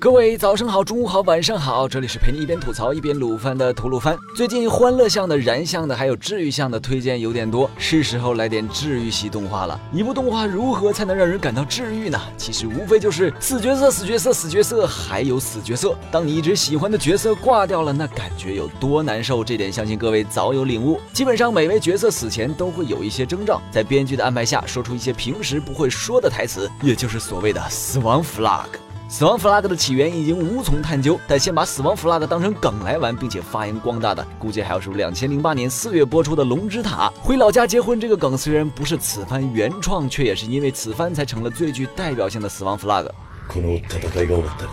各位早上好，中午好，晚上好，这里是陪你一边吐槽一边撸番的吐鲁番。最近欢乐向的、燃向的，还有治愈向的推荐有点多，是时候来点治愈系动画了。一部动画如何才能让人感到治愈呢？其实无非就是死角色、死角色、死角色，还有死角色。当你一直喜欢的角色挂掉了，那感觉有多难受？这点相信各位早有领悟。基本上每位角色死前都会有一些征兆，在编剧的安排下，说出一些平时不会说的台词，也就是所谓的死亡 flag。死亡 flag 的起源已经无从探究，但先把死亡 flag 当成梗来玩，并且发扬光大的，估计还要数两千零八年四月播出的《龙之塔》。回老家结婚这个梗虽然不是此番原创，却也是因为此番才成了最具代表性的死亡 flag。この戦いが終わったら、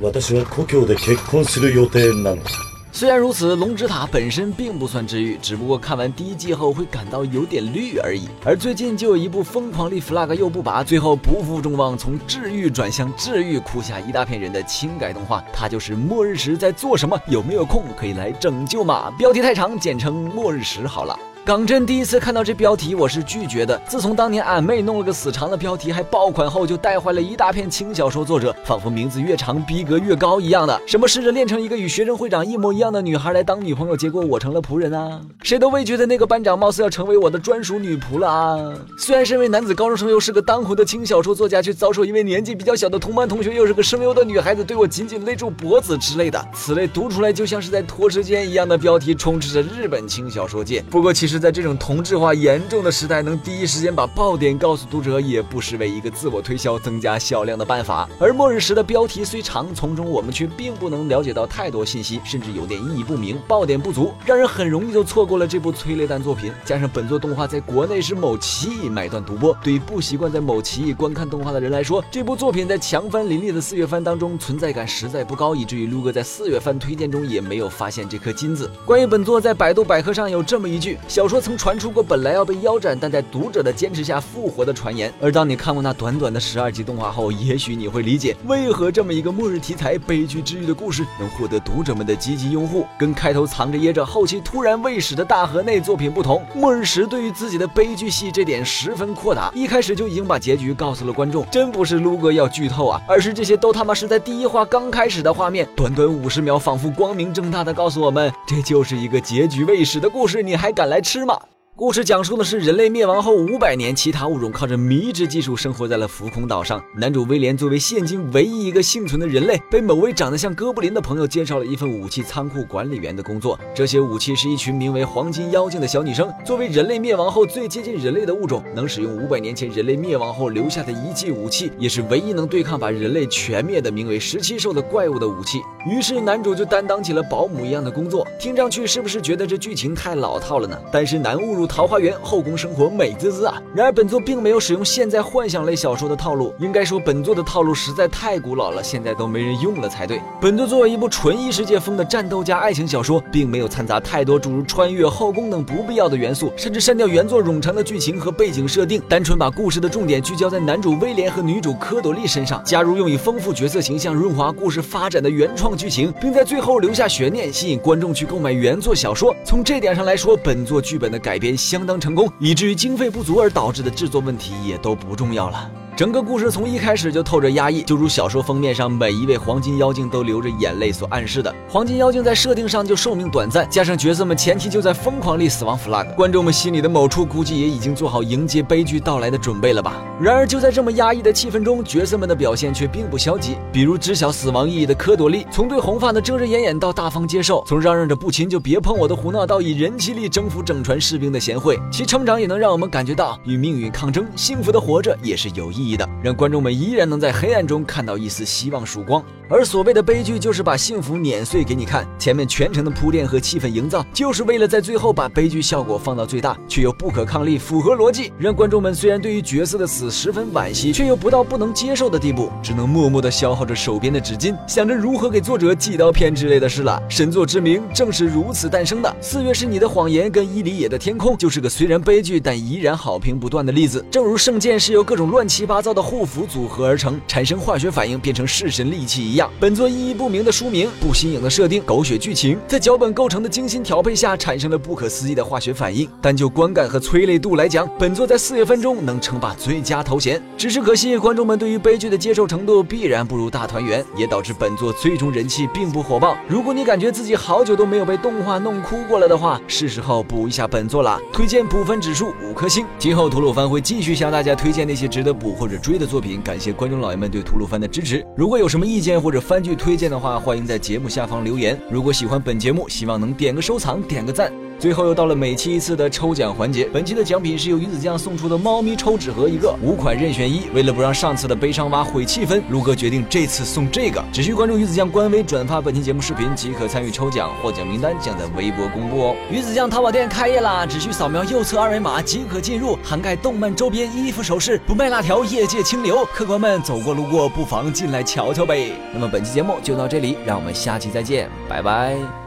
私は故郷で結婚する予定なのだ。 虽然如此，龙之塔本身并不算治愈，只不过看完第一季后会感到有点绿而已。而最近就有一部疯狂立 flag 又不拔，最后不负众望，从治愈转向治愈，哭下一大片人的轻改动画，它就是《末日时在做什么》，有没有空可以来拯救吗？标题太长，简称《末日时》好了。港真第一次看到这标题，我是拒绝的。自从当年俺妹弄了个死长的标题还爆款后，就带坏了一大片轻小说作者，仿佛名字越长逼格越高一样的。什么试着练成一个与学生会长一模一样的女孩来当女朋友，结果我成了仆人啊！谁都未觉得那个班长貌似要成为我的专属女仆了啊！虽然身为男子高中生，又是个当红的轻小说作家，却遭受一位年纪比较小的同班同学，又是个声优的女孩子对我紧紧勒住脖子之类的，此类读出来就像是在拖时间一样的标题，充斥着日本轻小说界。不过其实。是在这种同质化严重的时代，能第一时间把爆点告诉读者，也不失为一个自我推销、增加销量的办法。而末日时的标题虽长，从中我们却并不能了解到太多信息，甚至有点意义不明，爆点不足，让人很容易就错过了这部催泪弹作品。加上本作动画在国内是某奇异买断独播，对于不习惯在某奇异观看动画的人来说，这部作品在强番林立的四月番当中存在感实在不高，以至于撸哥在四月番推荐中也没有发现这颗金子。关于本作，在百度百科上有这么一句小。小说曾传出过本来要被腰斩，但在读者的坚持下复活的传言。而当你看过那短短的十二集动画后，也许你会理解为何这么一个末日题材、悲剧治愈的故事能获得读者们的积极拥护。跟开头藏着掖着、后期突然未始的大河内作品不同，末日时对于自己的悲剧戏这点十分扩大，一开始就已经把结局告诉了观众。真不是撸哥要剧透啊，而是这些都他妈是在第一话刚开始的画面，短短五十秒，仿佛光明正大的告诉我们，这就是一个结局未始的故事，你还敢来吃？吃吗？故事讲述的是人类灭亡后五百年，其他物种靠着迷之技术生活在了浮空岛上。男主威廉作为现今唯一一个幸存的人类，被某位长得像哥布林的朋友介绍了一份武器仓库管理员的工作。这些武器是一群名为黄金妖精的小女生。作为人类灭亡后最接近人类的物种，能使用五百年前人类灭亡后留下的遗迹武器，也是唯一能对抗把人类全灭的名为十七兽的怪物的武器。于是男主就担当起了保姆一样的工作。听上去是不是觉得这剧情太老套了呢？单身男误入。桃花源后宫生活美滋滋啊！然而本作并没有使用现在幻想类小说的套路，应该说本作的套路实在太古老了，现在都没人用了才对。本作作为一部纯异世界风的战斗加爱情小说，并没有掺杂太多诸如穿越、后宫等不必要的元素，甚至删掉原作冗长的剧情和背景设定，单纯把故事的重点聚焦在男主威廉和女主科朵莉身上，加入用以丰富角色形象、润滑故事发展的原创剧情，并在最后留下悬念，吸引观众去购买原作小说。从这点上来说，本作剧本的改编。相当成功，以至于经费不足而导致的制作问题也都不重要了。整个故事从一开始就透着压抑，就如小说封面上每一位黄金妖精都流着眼泪所暗示的。黄金妖精在设定上就寿命短暂，加上角色们前期就在疯狂立死亡 flag，观众们心里的某处估计也已经做好迎接悲剧到来的准备了吧。然而就在这么压抑的气氛中，角色们的表现却并不消极。比如知晓死亡意义的科朵莉，从对红发的遮遮掩掩到大方接受，从嚷嚷着不亲就别碰我的胡闹到以人气力征服整船士兵的贤惠，其成长也能让我们感觉到与命运抗争，幸福的活着也是有意义的，让观众们依然能在黑暗中看到一丝希望曙光。而所谓的悲剧，就是把幸福碾碎给你看。前面全程的铺垫和气氛营造，就是为了在最后把悲剧效果放到最大，却又不可抗力，符合逻辑，让观众们虽然对于角色的死十分惋惜，却又不到不能接受的地步，只能默默的消耗着手边的纸巾，想着如何给作者寄刀片之类的事了。神作之名正是如此诞生的。四月是你的谎言跟伊犁野的天空，就是个虽然悲剧但依然好评不断的例子。正如圣剑是由各种乱七八。八糟的护符组合而成，产生化学反应，变成弑神利器一样。本作意义不明的书名、不新颖的设定、狗血剧情，在脚本构成的精心调配下，产生了不可思议的化学反应。但就观感和催泪度来讲，本作在四月份中能称霸最佳头衔。只是可惜，观众们对于悲剧的接受程度必然不如大团圆，也导致本作最终人气并不火爆。如果你感觉自己好久都没有被动画弄哭过了的话，是时候补一下本作了。推荐补分指数五颗星。今后吐鲁番会继续向大家推荐那些值得补回或者追的作品。感谢观众老爷们对吐鲁番的支持。如果有什么意见或者番剧推荐的话，欢迎在节目下方留言。如果喜欢本节目，希望能点个收藏，点个赞。最后又到了每期一次的抽奖环节，本期的奖品是由鱼子酱送出的猫咪抽纸盒一个，五款任选一。为了不让上次的悲伤蛙毁气氛，如哥决定这次送这个，只需关注鱼子酱官微，转发本期节目视频即可参与抽奖，获奖名单将在微博公布哦。鱼子酱淘宝店开业啦，只需扫描右侧二维码即可进入，涵盖动漫周边、衣服、首饰，不卖辣条，业界清流。客官们走过路过不妨进来瞧瞧呗。那么本期节目就到这里，让我们下期再见，拜拜。